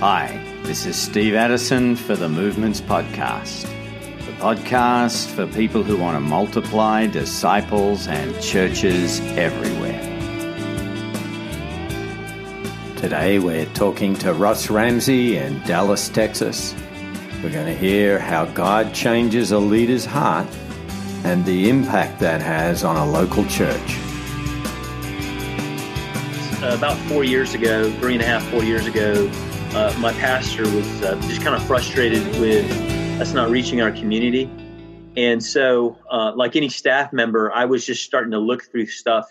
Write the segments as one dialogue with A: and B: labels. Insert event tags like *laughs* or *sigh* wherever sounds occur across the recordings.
A: Hi, this is Steve Addison for the Movements Podcast, the podcast for people who want to multiply disciples and churches everywhere. Today we're talking to Ross Ramsey in Dallas, Texas. We're going to hear how God changes a leader's heart and the impact that has on a local church.
B: Uh, about four years ago, three and a half, four years ago, uh, my pastor was uh, just kind of frustrated with us not reaching our community. And so, uh, like any staff member, I was just starting to look through stuff.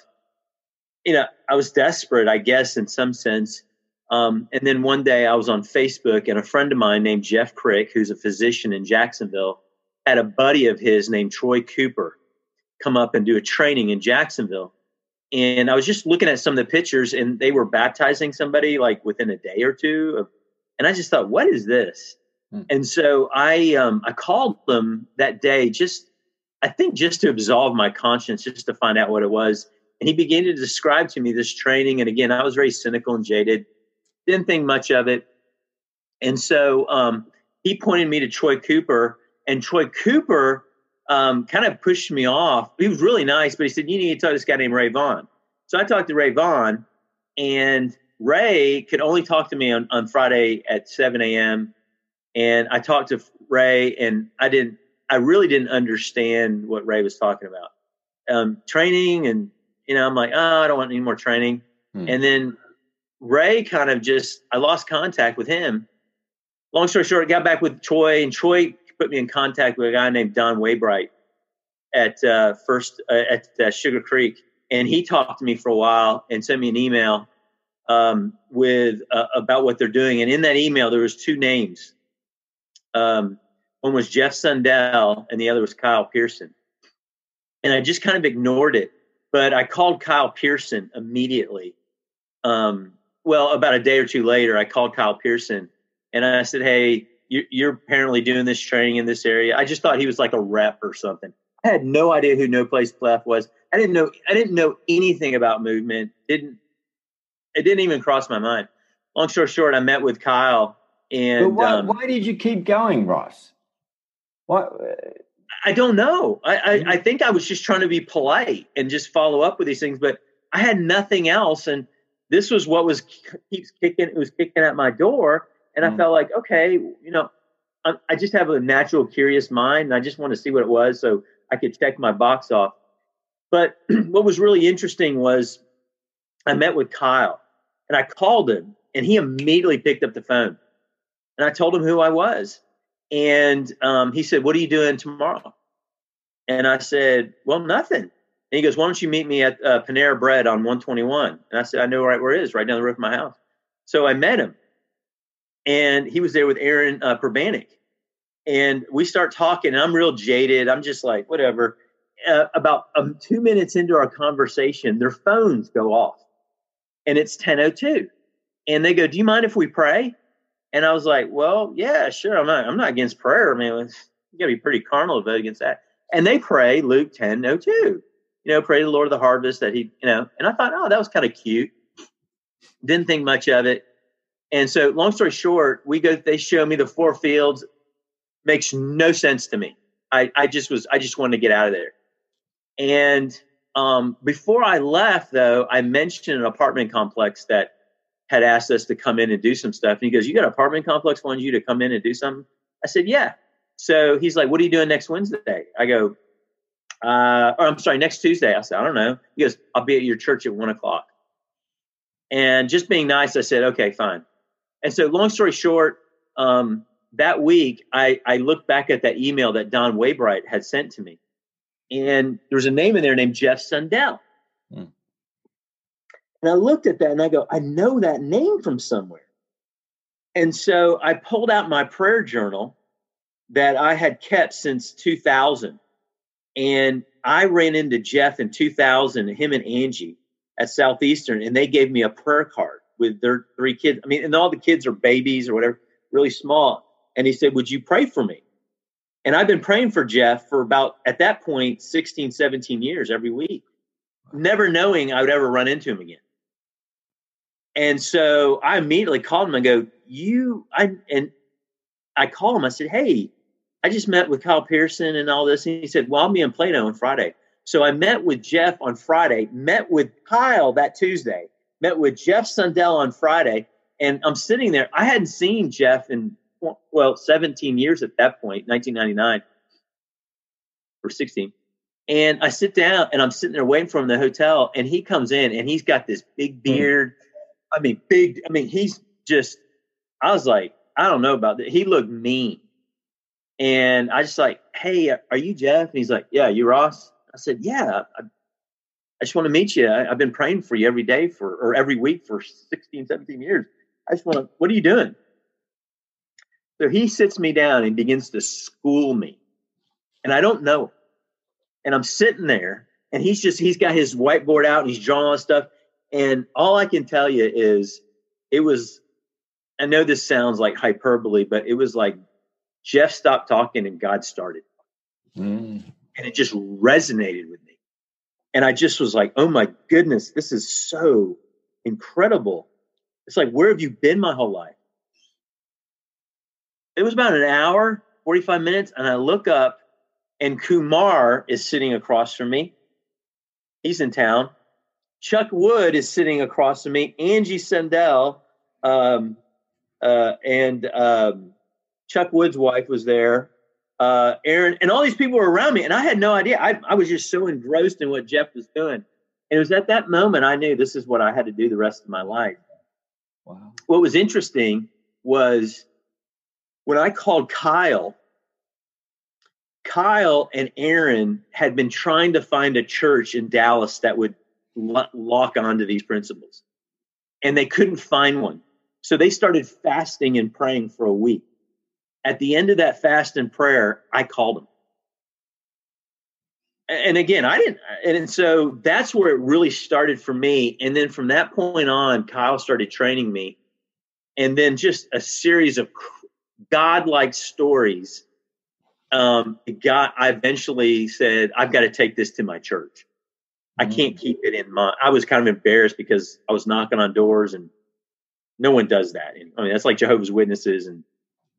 B: You know, I was desperate, I guess, in some sense. Um, and then one day I was on Facebook, and a friend of mine named Jeff Crick, who's a physician in Jacksonville, had a buddy of his named Troy Cooper come up and do a training in Jacksonville and I was just looking at some of the pictures, and they were baptizing somebody like within a day or two. Of, and I just thought, what is this? Hmm. And so I um, I called them that day, just I think just to absolve my conscience, just to find out what it was. And he began to describe to me this training. And again, I was very cynical and jaded, didn't think much of it. And so um, he pointed me to Troy Cooper, and Troy Cooper um, kind of pushed me off. He was really nice, but he said, You need to talk to this guy named Ray Vaughn. So I talked to Ray Vaughn, and Ray could only talk to me on, on Friday at 7 a.m. And I talked to Ray, and I didn't, I really didn't understand what Ray was talking about. Um, training, and, you know, I'm like, Oh, I don't want any more training. Hmm. And then Ray kind of just, I lost contact with him. Long story short, I got back with Troy, and Troy put me in contact with a guy named Don Waybright at uh, first uh, at uh, Sugar Creek, and he talked to me for a while and sent me an email um, with uh, about what they're doing. And in that email, there was two names. Um, one was Jeff Sundell, and the other was Kyle Pearson. And I just kind of ignored it, but I called Kyle Pearson immediately. Um, well, about a day or two later, I called Kyle Pearson and I said, "Hey, you're apparently doing this training in this area. I just thought he was like a rep or something. I had no idea who No Place Left was. I didn't know. I didn't know anything about movement. Didn't it didn't even cross my mind. Long story short, I met with Kyle, and
A: why, um, why, did you keep going, Ross? What?
B: I don't know. I, I, I think I was just trying to be polite and just follow up with these things, but I had nothing else, and this was what was keeps kicking. It was kicking at my door, and mm. I felt like, okay, you know, I, I just have a natural curious mind and I just want to see what it was so I could check my box off. But *clears throat* what was really interesting was I met with Kyle and I called him and he immediately picked up the phone and I told him who I was. And um, he said, What are you doing tomorrow? And I said, Well, nothing. And he goes, Why don't you meet me at uh, Panera Bread on 121? And I said, I know right where it is, right down the road from my house. So I met him and he was there with Aaron uh, Perbanik. And we start talking, and I'm real jaded. I'm just like, whatever. Uh, about um, two minutes into our conversation, their phones go off, and it's 10:02. And they go, "Do you mind if we pray?" And I was like, "Well, yeah, sure. I'm not. I'm not against prayer. I mean, you got to be pretty carnal to vote against that." And they pray Luke 10:02. You know, pray to the Lord of the harvest that He, you know. And I thought, oh, that was kind of cute. Didn't think much of it. And so, long story short, we go. They show me the four fields. Makes no sense to me. I, I just was. I just wanted to get out of there. And um, before I left, though, I mentioned an apartment complex that had asked us to come in and do some stuff. And he goes, "You got an apartment complex wants you to come in and do something?" I said, "Yeah." So he's like, "What are you doing next Wednesday?" I go, uh, or I'm sorry, next Tuesday. I said, "I don't know." He goes, "I'll be at your church at one o'clock." And just being nice, I said, "Okay, fine." And so, long story short, um, that week I, I looked back at that email that Don Waybright had sent to me, and there was a name in there named Jeff Sundell. Hmm. And I looked at that and I go, I know that name from somewhere. And so I pulled out my prayer journal that I had kept since 2000. And I ran into Jeff in 2000, him and Angie at Southeastern, and they gave me a prayer card with their three kids. I mean, and all the kids are babies or whatever, really small. And he said, Would you pray for me? And I've been praying for Jeff for about, at that point, 16, 17 years every week, never knowing I would ever run into him again. And so I immediately called him and go, you, I, and I called him. I said, Hey, I just met with Kyle Pearson and all this. And he said, Well, I'll be in Plano on Friday. So I met with Jeff on Friday, met with Kyle that Tuesday, met with Jeff Sundell on Friday. And I'm sitting there. I hadn't seen Jeff in, well, 17 years at that point, 1999 or 16. And I sit down and I'm sitting there waiting for him in the hotel. And he comes in and he's got this big hmm. beard. I mean, big, I mean, he's just, I was like, I don't know about that. He looked mean. And I just like, hey, are you Jeff? And he's like, yeah, you Ross? I said, yeah, I, just want to meet you. I, have been praying for you every day for, or every week for 16, 17 years. I just want to, what are you doing? So he sits me down and begins to school me. And I don't know. And I'm sitting there and he's just, he's got his whiteboard out and he's drawing stuff. And all I can tell you is it was, I know this sounds like hyperbole, but it was like Jeff stopped talking and God started. Mm. And it just resonated with me. And I just was like, oh my goodness, this is so incredible. It's like, where have you been my whole life? It was about an hour, 45 minutes. And I look up and Kumar is sitting across from me. He's in town. Chuck Wood is sitting across from me. Angie Sundell um, uh, and um, Chuck Wood's wife was there. Uh, Aaron and all these people were around me, and I had no idea. I, I was just so engrossed in what Jeff was doing. And it was at that moment I knew this is what I had to do the rest of my life. Wow. What was interesting was when I called Kyle, Kyle and Aaron had been trying to find a church in Dallas that would lock onto these principles, and they couldn't find one. So they started fasting and praying for a week. At the end of that fast and prayer, I called him. And again, I didn't, and so that's where it really started for me. And then from that point on, Kyle started training me. And then just a series of godlike stories. Um, God, I eventually said, I've got to take this to my church. I mm-hmm. can't keep it in my, I was kind of embarrassed because I was knocking on doors and no one does that. I mean, that's like Jehovah's Witnesses and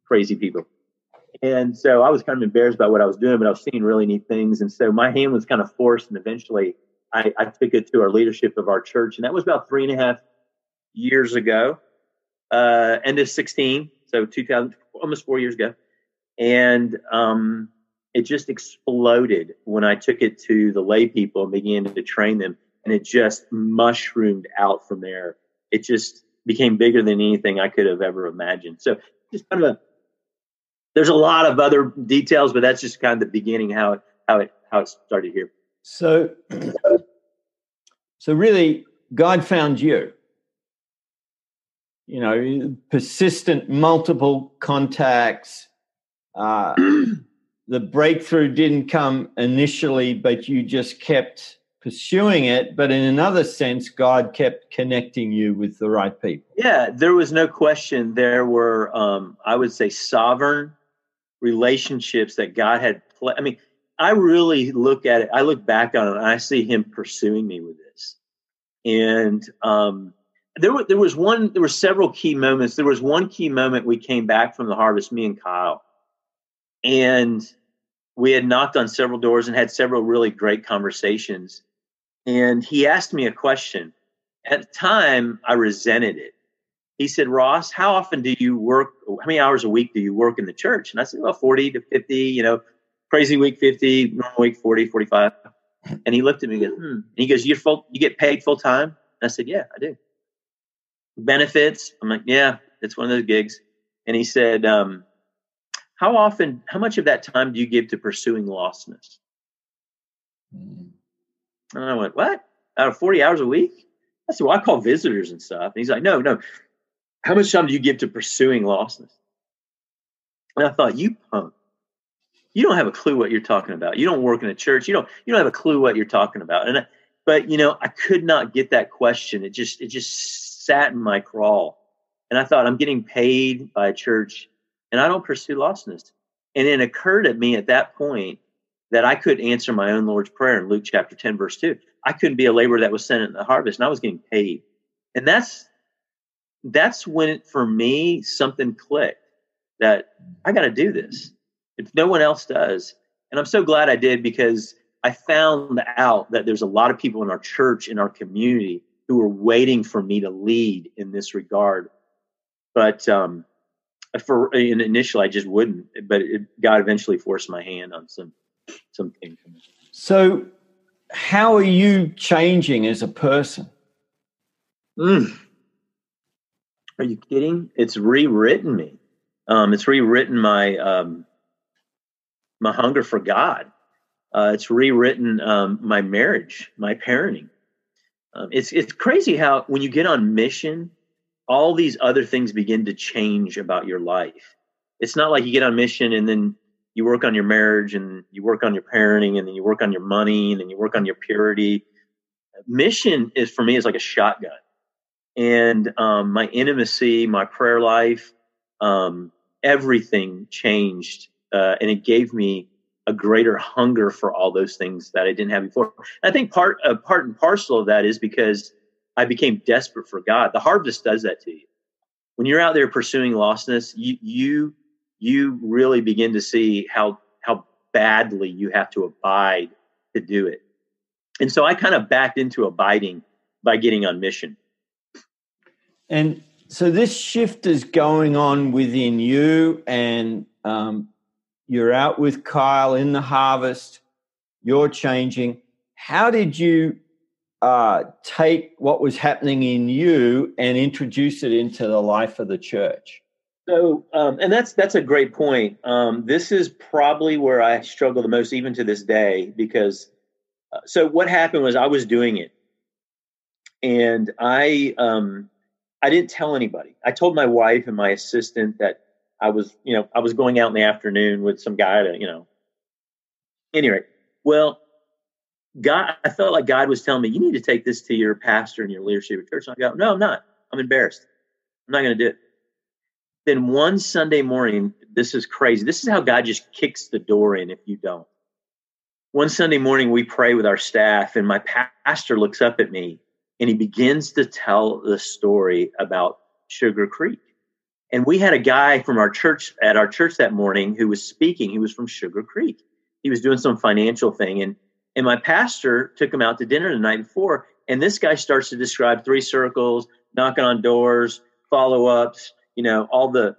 B: crazy people. And so I was kind of embarrassed about what I was doing, but I was seeing really neat things. And so my hand was kind of forced, and eventually I, I took it to our leadership of our church. And that was about three and a half years ago, uh, end of 16. So 2000, almost four years ago. And, um, it just exploded when I took it to the lay people and began to train them. And it just mushroomed out from there. It just, became bigger than anything I could have ever imagined. So just kind of a, there's a lot of other details, but that's just kind of the beginning how it, how it, how it started here.
A: So, *clears throat* so really God found you, you know, persistent, multiple contacts, uh, *clears throat* the breakthrough didn't come initially, but you just kept pursuing it, but in another sense, God kept connecting you with the right people.
B: Yeah, there was no question. There were, um, I would say, sovereign relationships that God had. Pl- I mean, I really look at it. I look back on it, and I see Him pursuing me with this. And um, there, were, there was one. There were several key moments. There was one key moment. We came back from the harvest, me and Kyle, and we had knocked on several doors and had several really great conversations and he asked me a question. At the time, I resented it. He said, Ross, how often do you work? How many hours a week do you work in the church? And I said, well, 40 to 50, you know, crazy week 50, normal week 40, 45. And he looked at me and goes, hmm. And he goes, You're full, you get paid full time? And I said, Yeah, I do. Benefits? I'm like, Yeah, it's one of those gigs. And he said, um, How often, how much of that time do you give to pursuing lostness? Mm. And I went, what? Out of 40 hours a week? I said, well, I call visitors and stuff. And he's like, no, no. How much time do you give to pursuing lostness? And I thought, you punk. You don't have a clue what you're talking about. You don't work in a church. You don't, you don't have a clue what you're talking about. And I, but you know, I could not get that question. It just, it just sat in my crawl. And I thought, I'm getting paid by a church and I don't pursue lostness. And it occurred at me at that point that I could answer my own Lord's Prayer in Luke chapter 10, verse 2. I couldn't be a laborer that was sent in the harvest, and I was getting paid. And that's that's when it, for me something clicked that I got to do this if no one else does. And I'm so glad I did because I found out that there's a lot of people in our church, in our community, who are waiting for me to lead in this regard. But um, for initially, I just wouldn't. But it, God eventually forced my hand on some some things.
A: So, how are you changing as a person?
B: Mm. Are you kidding? It's rewritten me. Um, it's rewritten my um, my hunger for God. Uh, it's rewritten um, my marriage, my parenting. Um, it's it's crazy how when you get on mission, all these other things begin to change about your life. It's not like you get on mission and then you work on your marriage and you work on your parenting and then you work on your money and then you work on your purity. Mission is for me is like a shotgun, and um, my intimacy, my prayer life, um, everything changed, uh, and it gave me a greater hunger for all those things that I didn't have before. And I think part uh, part and parcel of that is because I became desperate for God. The harvest does that to you. When you're out there pursuing lostness, you you you really begin to see how how badly you have to abide to do it. And so I kind of backed into abiding by getting on mission.
A: And so this shift is going on within you and um, you're out with Kyle in the harvest, you're changing. How did you uh, take what was happening in you and introduce it into the life of the church?
B: So, um, and that's that's a great point. Um, this is probably where I struggle the most, even to this day, because. Uh, so what happened was I was doing it, and I um, I didn't tell anybody. I told my wife and my assistant that I was, you know, I was going out in the afternoon with some guy to, you know. Anyway, well, God, I felt like God was telling me, you need to take this to your pastor and your leadership at church. And I go, no, I'm not. I'm embarrassed. I'm not going to do it. Then one Sunday morning, this is crazy. This is how God just kicks the door in if you don't. One Sunday morning, we pray with our staff, and my pastor looks up at me and he begins to tell the story about Sugar Creek. And we had a guy from our church at our church that morning who was speaking. He was from Sugar Creek. He was doing some financial thing. And, and my pastor took him out to dinner the night before. And this guy starts to describe three circles, knocking on doors, follow ups, you know, all the,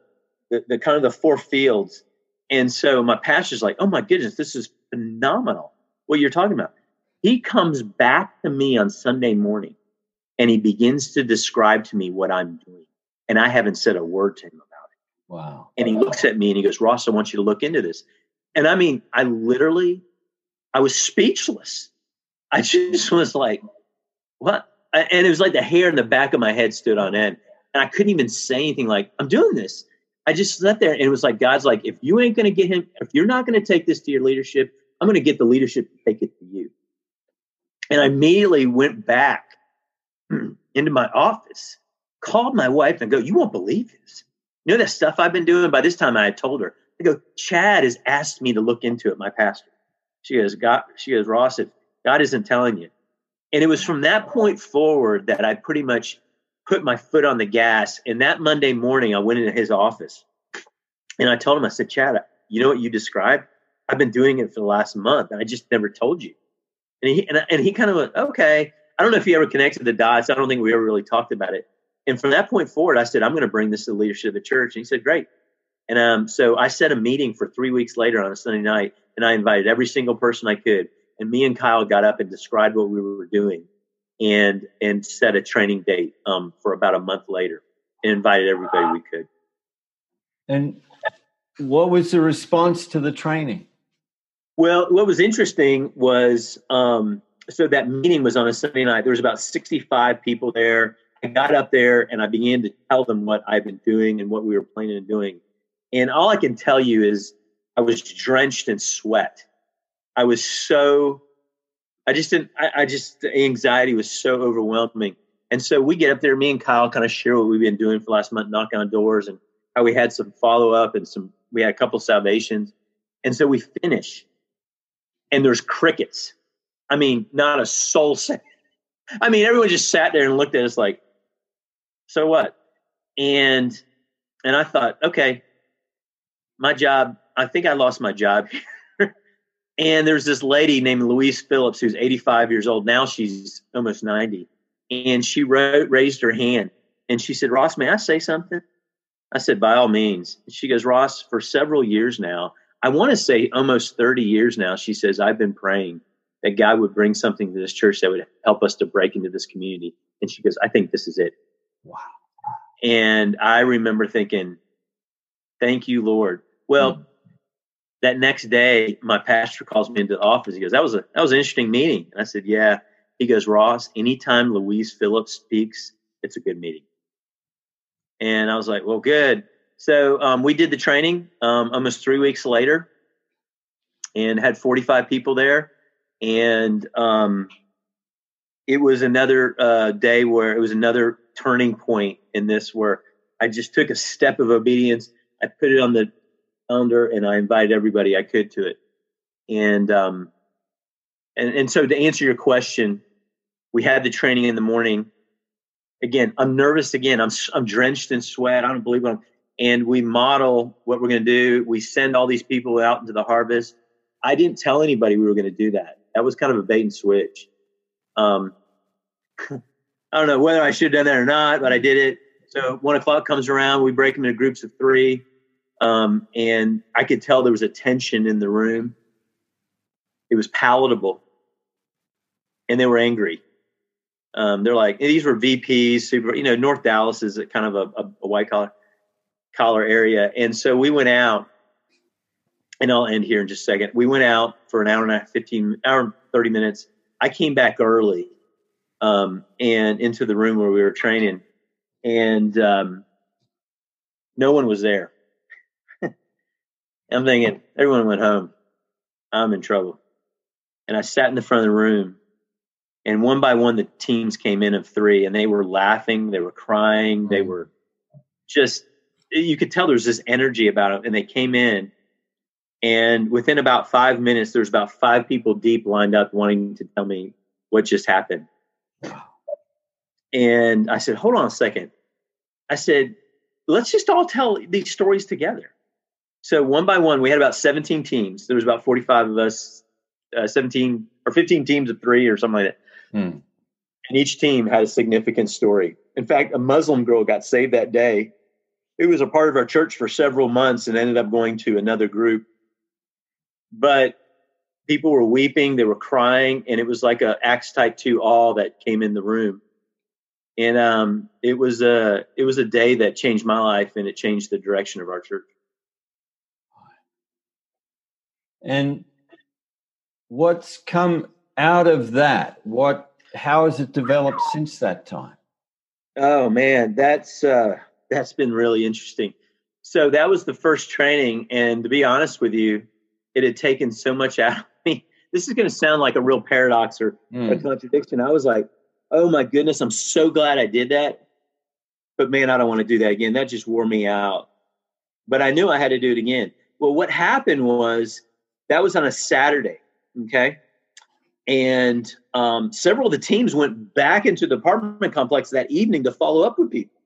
B: the, the kind of the four fields. And so my pastor's like, oh my goodness, this is phenomenal. What you're talking about. He comes back to me on Sunday morning and he begins to describe to me what I'm doing and I haven't said a word to him about it.
A: Wow.
B: And he looks at me and he goes, Ross, I want you to look into this. And I mean, I literally, I was speechless. I *laughs* just was like, what? And it was like the hair in the back of my head stood on end. And I couldn't even say anything like, I'm doing this. I just sat there and it was like, God's like, if you ain't going to get him, if you're not going to take this to your leadership, I'm going to get the leadership to take it to you. And I immediately went back *clears throat* into my office called my wife and go, You won't believe this. You know that stuff I've been doing? By this time I had told her. I go, Chad has asked me to look into it, my pastor. She goes, God, she goes, Ross, if God isn't telling you. And it was from that point forward that I pretty much put my foot on the gas. And that Monday morning, I went into his office and I told him, I said, Chad, you know what you described? I've been doing it for the last month and I just never told you. And he, and, and he kind of went, okay. I don't know if he ever connected the dots. I don't think we ever really talked about it. And from that point forward, I said, I'm going to bring this to the leadership of the church. And he said, Great. And um, so I set a meeting for three weeks later on a Sunday night, and I invited every single person I could. And me and Kyle got up and described what we were doing, and and set a training date um, for about a month later, and invited everybody we could.
A: And what was the response to the training?
B: Well, what was interesting was um, so that meeting was on a Sunday night. There was about 65 people there. I got up there and I began to tell them what I've been doing and what we were planning on doing. And all I can tell you is I was drenched in sweat. I was so, I just didn't, I, I just, the anxiety was so overwhelming. And so we get up there, me and Kyle kind of share what we've been doing for the last month, knocking on doors and how we had some follow up and some, we had a couple salvations. And so we finish and there's crickets. I mean, not a soul. said. I mean, everyone just sat there and looked at us like, so what? and and I thought, okay, my job. I think I lost my job. *laughs* and there's this lady named Louise Phillips who's 85 years old now. She's almost 90, and she wrote, raised her hand and she said, "Ross, may I say something?" I said, "By all means." She goes, "Ross, for several years now, I want to say almost 30 years now, she says, I've been praying that God would bring something to this church that would help us to break into this community. And she goes, I think this is it.
A: Wow.
B: And I remember thinking, thank you, Lord. Well, mm. that next day, my pastor calls me into the office. He goes, that was a, that was an interesting meeting. And I said, yeah. He goes, Ross, anytime Louise Phillips speaks, it's a good meeting. And I was like, well, good. So um, we did the training um, almost three weeks later, and had 45 people there, and um, it was another uh, day where it was another turning point in this where I just took a step of obedience. I put it on the calendar, and I invited everybody I could to it, and um, and and so to answer your question, we had the training in the morning. Again, I'm nervous. Again, I'm I'm drenched in sweat. I don't believe I'm and we model what we're going to do. We send all these people out into the harvest. I didn't tell anybody we were going to do that. That was kind of a bait and switch. Um, I don't know whether I should have done that or not, but I did it. So one o'clock comes around, we break them into groups of three, um, and I could tell there was a tension in the room. It was palatable, and they were angry. Um, they're like these were VPs, super. You know, North Dallas is kind of a, a, a white collar collar area. And so we went out, and I'll end here in just a second. We went out for an hour and a half, 15 hour, 30 minutes. I came back early um, and into the room where we were training, and um, no one was there. *laughs* I'm thinking, everyone went home. I'm in trouble. And I sat in the front of the room, and one by one, the teams came in of three, and they were laughing, they were crying, they mm. were just you could tell there was this energy about them. And they came in, and within about five minutes, there's about five people deep lined up wanting to tell me what just happened. And I said, hold on a second. I said, let's just all tell these stories together. So one by one, we had about 17 teams. There was about 45 of us, uh, 17 or 15 teams of three or something like that. Hmm. And each team had a significant story. In fact, a Muslim girl got saved that day he was a part of our church for several months and ended up going to another group. But people were weeping, they were crying, and it was like a Acts type two all that came in the room. And um, it was a it was a day that changed my life and it changed the direction of our church.
A: And what's come out of that? What how has it developed since that time?
B: Oh man, that's uh that's been really interesting. So that was the first training, and to be honest with you, it had taken so much out of me. *laughs* This is going to sound like a real paradox or mm. a contradiction. I was like, "Oh my goodness, I'm so glad I did that," but man, I don't want to do that again. That just wore me out. But I knew I had to do it again. Well, what happened was that was on a Saturday, okay, and um, several of the teams went back into the apartment complex that evening to follow up with people.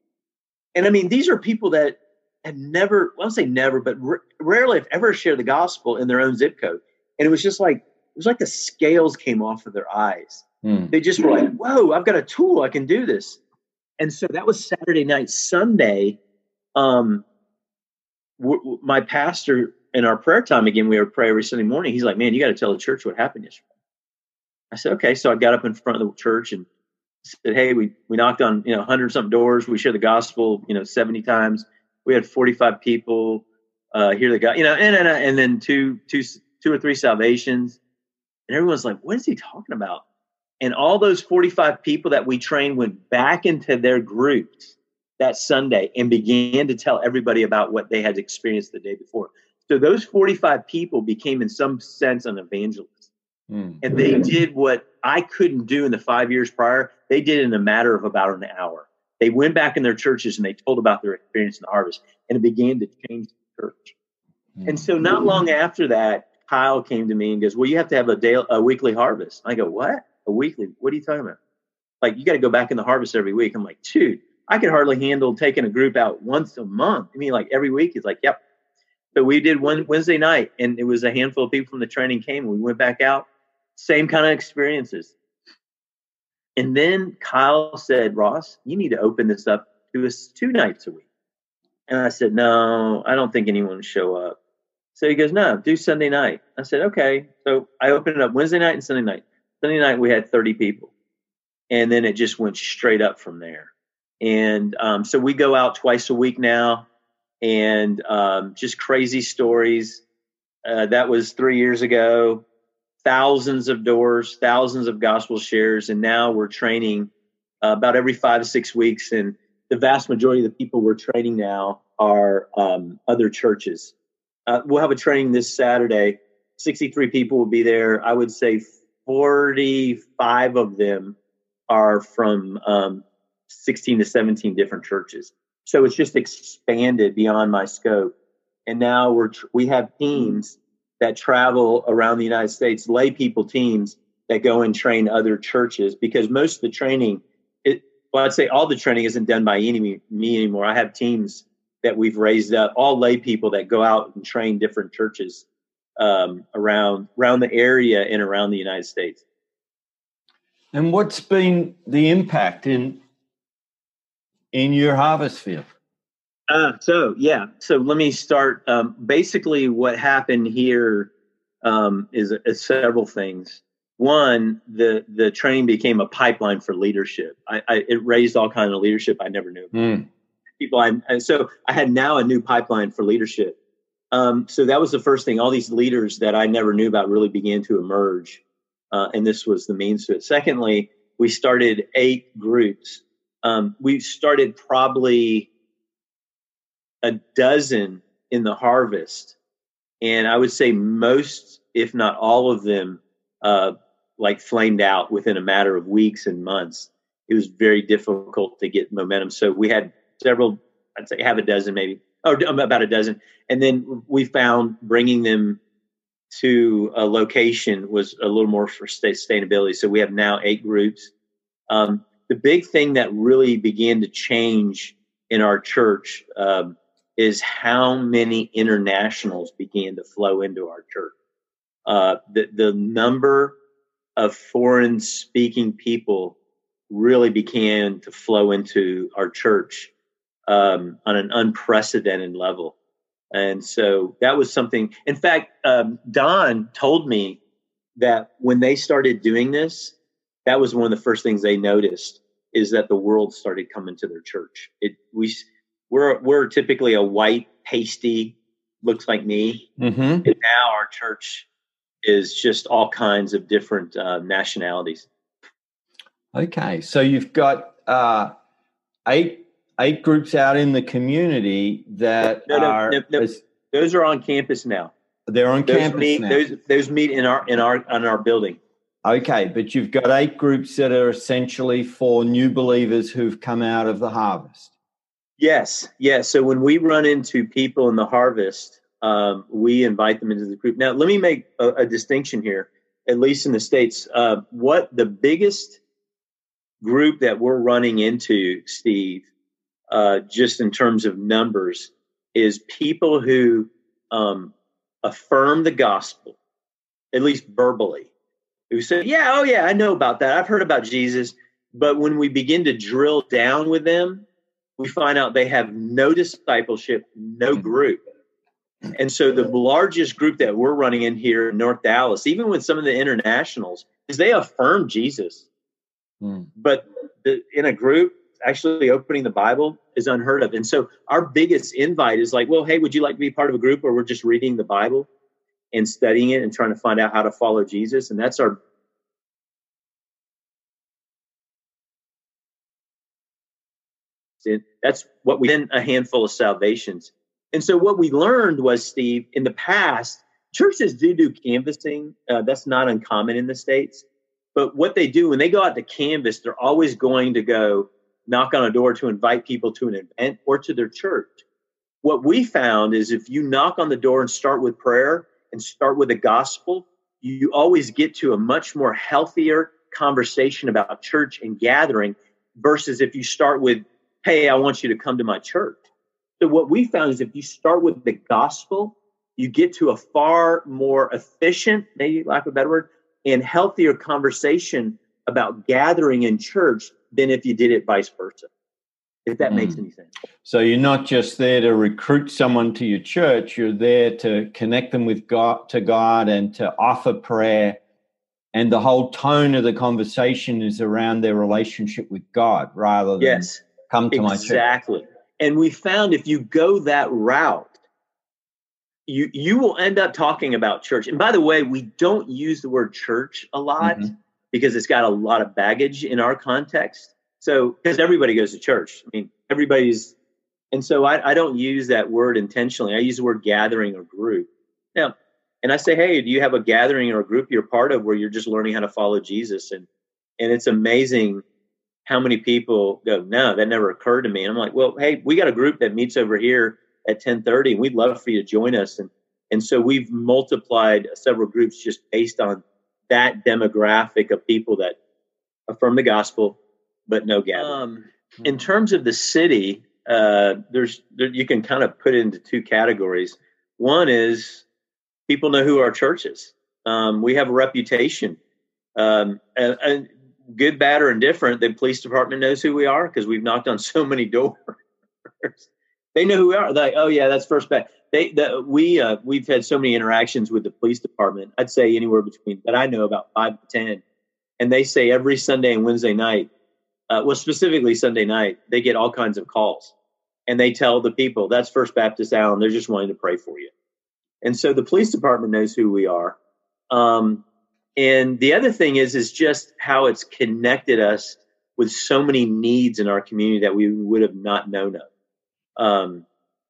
B: And I mean, these are people that have never, well, I'll say never, but r- rarely have ever shared the gospel in their own zip code. And it was just like, it was like the scales came off of their eyes. Mm. They just were like, whoa, I've got a tool. I can do this. And so that was Saturday night. Sunday, um, w- w- my pastor in our prayer time again, we would pray every Sunday morning. He's like, man, you got to tell the church what happened yesterday. I said, okay. So I got up in front of the church and said, "Hey, we we knocked on you know hundred something doors. We shared the gospel, you know, seventy times. We had forty five people uh, hear the God, you know, and and and then two two two or three salvations, and everyone's like, "What is he talking about?" And all those forty five people that we trained went back into their groups that Sunday and began to tell everybody about what they had experienced the day before. So those forty five people became, in some sense, an evangelist. Mm. And they did what I couldn't do in the five years prior. They did in a matter of about an hour. They went back in their churches and they told about their experience in the harvest, and it began to change the church. Mm. And so, not long after that, Kyle came to me and goes, "Well, you have to have a day, a weekly harvest." I go, "What? A weekly? What are you talking about? Like, you got to go back in the harvest every week?" I'm like, "Dude, I could hardly handle taking a group out once a month. I mean, like every week. He's like, yep. So we did one Wednesday night, and it was a handful of people from the training came. We went back out, same kind of experiences. And then Kyle said, Ross, you need to open this up to us two nights a week. And I said, no, I don't think anyone will show up. So he goes, no, do Sunday night. I said, okay. So I opened it up Wednesday night and Sunday night. Sunday night, we had 30 people. And then it just went straight up from there. And um, so we go out twice a week now and um, just crazy stories. Uh, that was three years ago. Thousands of doors, thousands of gospel shares. And now we're training uh, about every five to six weeks. And the vast majority of the people we're training now are um, other churches. Uh, we'll have a training this Saturday. 63 people will be there. I would say 45 of them are from um, 16 to 17 different churches. So it's just expanded beyond my scope. And now we're we have teams that travel around the United States, lay people teams that go and train other churches because most of the training, it, well, I'd say all the training isn't done by any me anymore. I have teams that we've raised up, all lay people that go out and train different churches um, around around the area and around the United States.
A: And what's been the impact in in your harvest field?
B: Uh, so yeah, so let me start. Um, basically, what happened here um, is, is, several things. One, the the training became a pipeline for leadership. I, I it raised all kind of leadership I never knew. Mm. People, I so I had now a new pipeline for leadership. Um, so that was the first thing. All these leaders that I never knew about really began to emerge, uh, and this was the means to it. Secondly, we started eight groups. Um, we started probably a dozen in the harvest, and I would say most, if not all of them, uh, like flamed out within a matter of weeks and months. It was very difficult to get momentum. So we had several, I'd say half a dozen maybe or about a dozen. And then we found bringing them to a location was a little more for sustainability. So we have now eight groups. Um, the big thing that really began to change in our church um, is how many internationals began to flow into our church. Uh, the, the number of foreign speaking people really began to flow into our church um, on an unprecedented level. And so that was something. In fact, um, Don told me that when they started doing this, that was one of the first things they noticed is that the world started coming to their church. It we we're we're typically a white pasty looks like me, mm-hmm. and now our church is just all kinds of different uh, nationalities.
A: Okay, so you've got uh, eight eight groups out in the community that no, no, are no,
B: those are on campus now.
A: They're on
B: those
A: campus
B: meet,
A: now.
B: Those, those meet in our in our in our building.
A: Okay, but you've got eight groups that are essentially for new believers who've come out of the harvest.
B: Yes, yes. So when we run into people in the harvest, um, we invite them into the group. Now, let me make a, a distinction here, at least in the states. Uh, what the biggest group that we're running into, Steve, uh, just in terms of numbers, is people who um, affirm the gospel, at least verbally, who say, Yeah, oh, yeah, I know about that. I've heard about Jesus. But when we begin to drill down with them, we find out they have no discipleship, no mm-hmm. group. And so the largest group that we're running in here in North Dallas, even with some of the internationals, is they affirm Jesus. Mm. But the, in a group, actually opening the Bible is unheard of. And so our biggest invite is like, well, hey, would you like to be part of a group where we're just reading the Bible and studying it and trying to find out how to follow Jesus? And that's our that's what we then a handful of salvations. And so what we learned was, Steve, in the past, churches do do canvassing. Uh, that's not uncommon in the states. But what they do when they go out to canvass, they're always going to go, knock on a door to invite people to an event or to their church. What we found is if you knock on the door and start with prayer and start with the gospel, you always get to a much more healthier conversation about church and gathering versus if you start with hey, I want you to come to my church. So what we found is if you start with the gospel, you get to a far more efficient, maybe lack of a better word, and healthier conversation about gathering in church than if you did it vice versa. If that mm. makes any sense.
A: So you're not just there to recruit someone to your church, you're there to connect them with God to God and to offer prayer. And the whole tone of the conversation is around their relationship with God rather than yes, come to exactly. my church.
B: Exactly. And we found if you go that route, you you will end up talking about church. And by the way, we don't use the word church a lot mm-hmm. because it's got a lot of baggage in our context. So because everybody goes to church. I mean, everybody's and so I, I don't use that word intentionally. I use the word gathering or group. Now, and I say, hey, do you have a gathering or a group you're part of where you're just learning how to follow Jesus? And and it's amazing how many people go, no, that never occurred to me. And I'm like, well, hey, we got a group that meets over here at 1030 and we'd love for you to join us. And, and so we've multiplied several groups just based on that demographic of people that affirm the gospel, but no gathering. Um, in terms of the city, uh, there's, there, you can kind of put it into two categories. One is people know who our church is. Um, we have a reputation. Um, and, and good, bad, or indifferent, the police department knows who we are because we've knocked on so many *laughs* doors. they know who we are. They're like, oh yeah, that's first back. They, the, we, uh, we've had so many interactions with the police department. I'd say anywhere between that I know about five to ten, and they say every Sunday and Wednesday night, uh, well, specifically Sunday night, they get all kinds of calls, and they tell the people that's First Baptist Allen. They're just wanting to pray for you, and so the police department knows who we are. Um, and the other thing is, is just how it's connected us with so many needs in our community that we would have not known of. Um,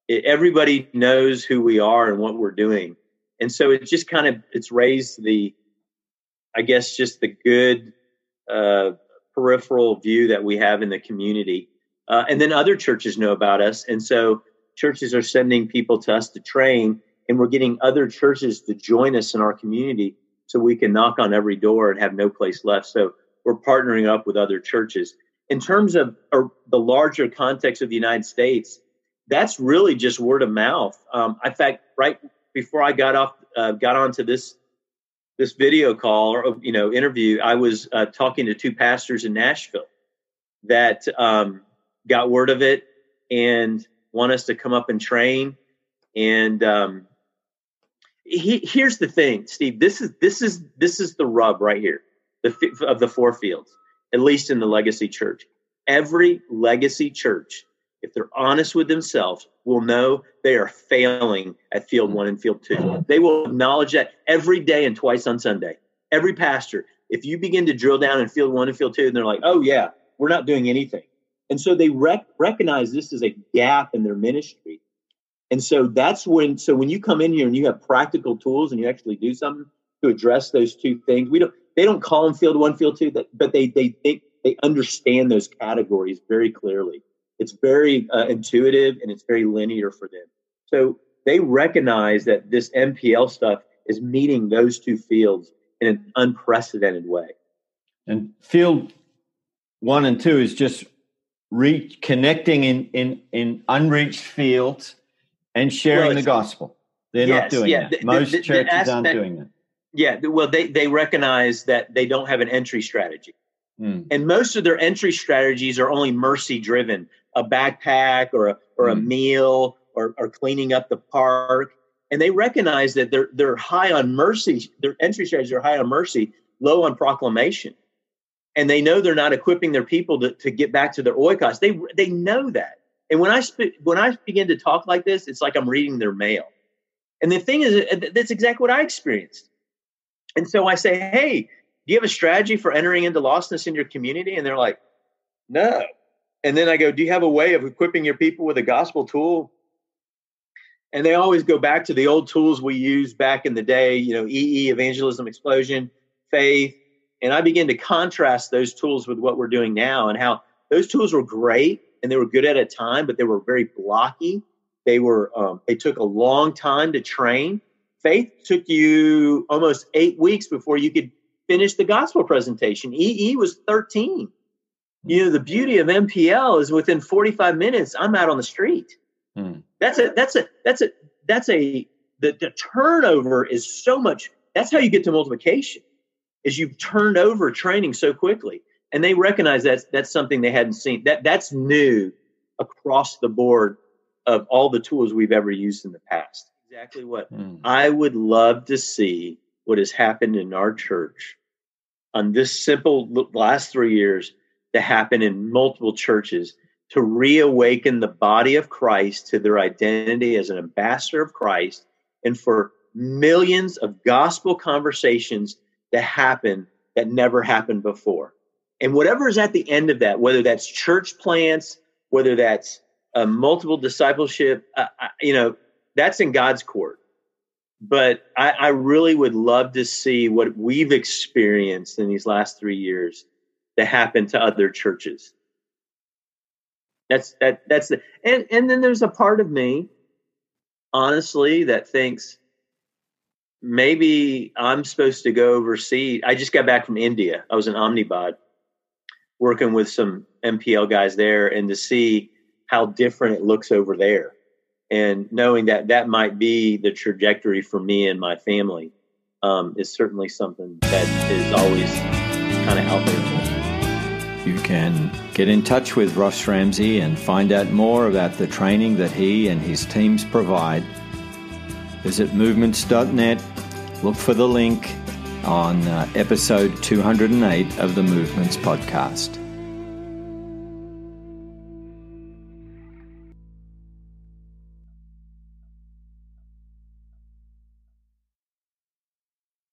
B: it, everybody knows who we are and what we're doing, and so it just kind of it's raised the, I guess, just the good uh, peripheral view that we have in the community, uh, and then other churches know about us, and so churches are sending people to us to train, and we're getting other churches to join us in our community so we can knock on every door and have no place left. So we're partnering up with other churches. In terms of the larger context of the United States, that's really just word of mouth. Um, in fact, right before I got off, uh, got onto this this video call or you know interview, I was uh, talking to two pastors in Nashville that um, got word of it and want us to come up and train. And um, he, here's the thing, Steve. This is this is this is the rub right here, the of the four fields, at least in the legacy church. Every legacy church, if they're honest with themselves, will know they are failing at field one and field two. They will acknowledge that every day and twice on Sunday. Every pastor, if you begin to drill down in field one and field two, and they're like, "Oh yeah, we're not doing anything," and so they rec- recognize this is a gap in their ministry and so that's when, so when you come in here and you have practical tools and you actually do something to address those two things, we don't, they don't call them field one, field two, but they, they think they understand those categories very clearly. It's very uh, intuitive and it's very linear for them. So they recognize that this NPL stuff is meeting those two fields in an unprecedented way.
A: And field one and two is just reconnecting in, in, in unreached fields and sharing well, the gospel. They're yes, not doing yeah, that. Most the, the, churches the aspect, aren't doing that.
B: Yeah, well, they they recognize that they don't have an entry strategy, mm. and most of their entry strategies are only mercy driven, a backpack or a or a mm. meal or, or cleaning up the park, and they recognize that they're they're high on mercy. Their entry strategies are high on mercy, low on proclamation, and they know they're not equipping their people to, to get back to their oikos. They they know that, and when I sp- when I begin to talk like this, it's like I'm reading their mail. And the thing is, uh, that's exactly what I experienced. And so I say, "Hey, do you have a strategy for entering into lostness in your community?" And they're like, "No." And then I go, "Do you have a way of equipping your people with a gospel tool?" And they always go back to the old tools we used back in the day, you know, EE, evangelism, explosion, faith. And I begin to contrast those tools with what we're doing now and how those tools were great and they were good at a time, but they were very blocky. They were um, they took a long time to train. Faith took you almost eight weeks before you could finish the gospel presentation. EE was 13. You know, the beauty of NPL is within 45 minutes, I'm out on the street. Hmm. That's a that's a that's a that's a the, the turnover is so much. That's how you get to multiplication. Is you've turned over training so quickly, and they recognize that that's something they hadn't seen. That that's new across the board of all the tools we've ever used in the past. Exactly what hmm. I would love to see what has happened in our church on this simple last three years to happen in multiple churches to reawaken the body of Christ to their identity as an ambassador of Christ and for millions of gospel conversations to happen that never happened before. And whatever is at the end of that, whether that's church plants, whether that's uh, multiple discipleship, uh, you know, that's in God's court. But I, I really would love to see what we've experienced in these last three years to happen to other churches. That's that that's the and and then there's a part of me, honestly, that thinks maybe I'm supposed to go overseas. I just got back from India. I was in Ahmedabad working with some NPL guys there and to see how different it looks over there and knowing that that might be the trajectory for me and my family um, is certainly something that is always kind of out there
A: You can get in touch with Ross Ramsey and find out more about the training that he and his teams provide. Visit movements.net, look for the link on uh, episode 208 of the Movements podcast.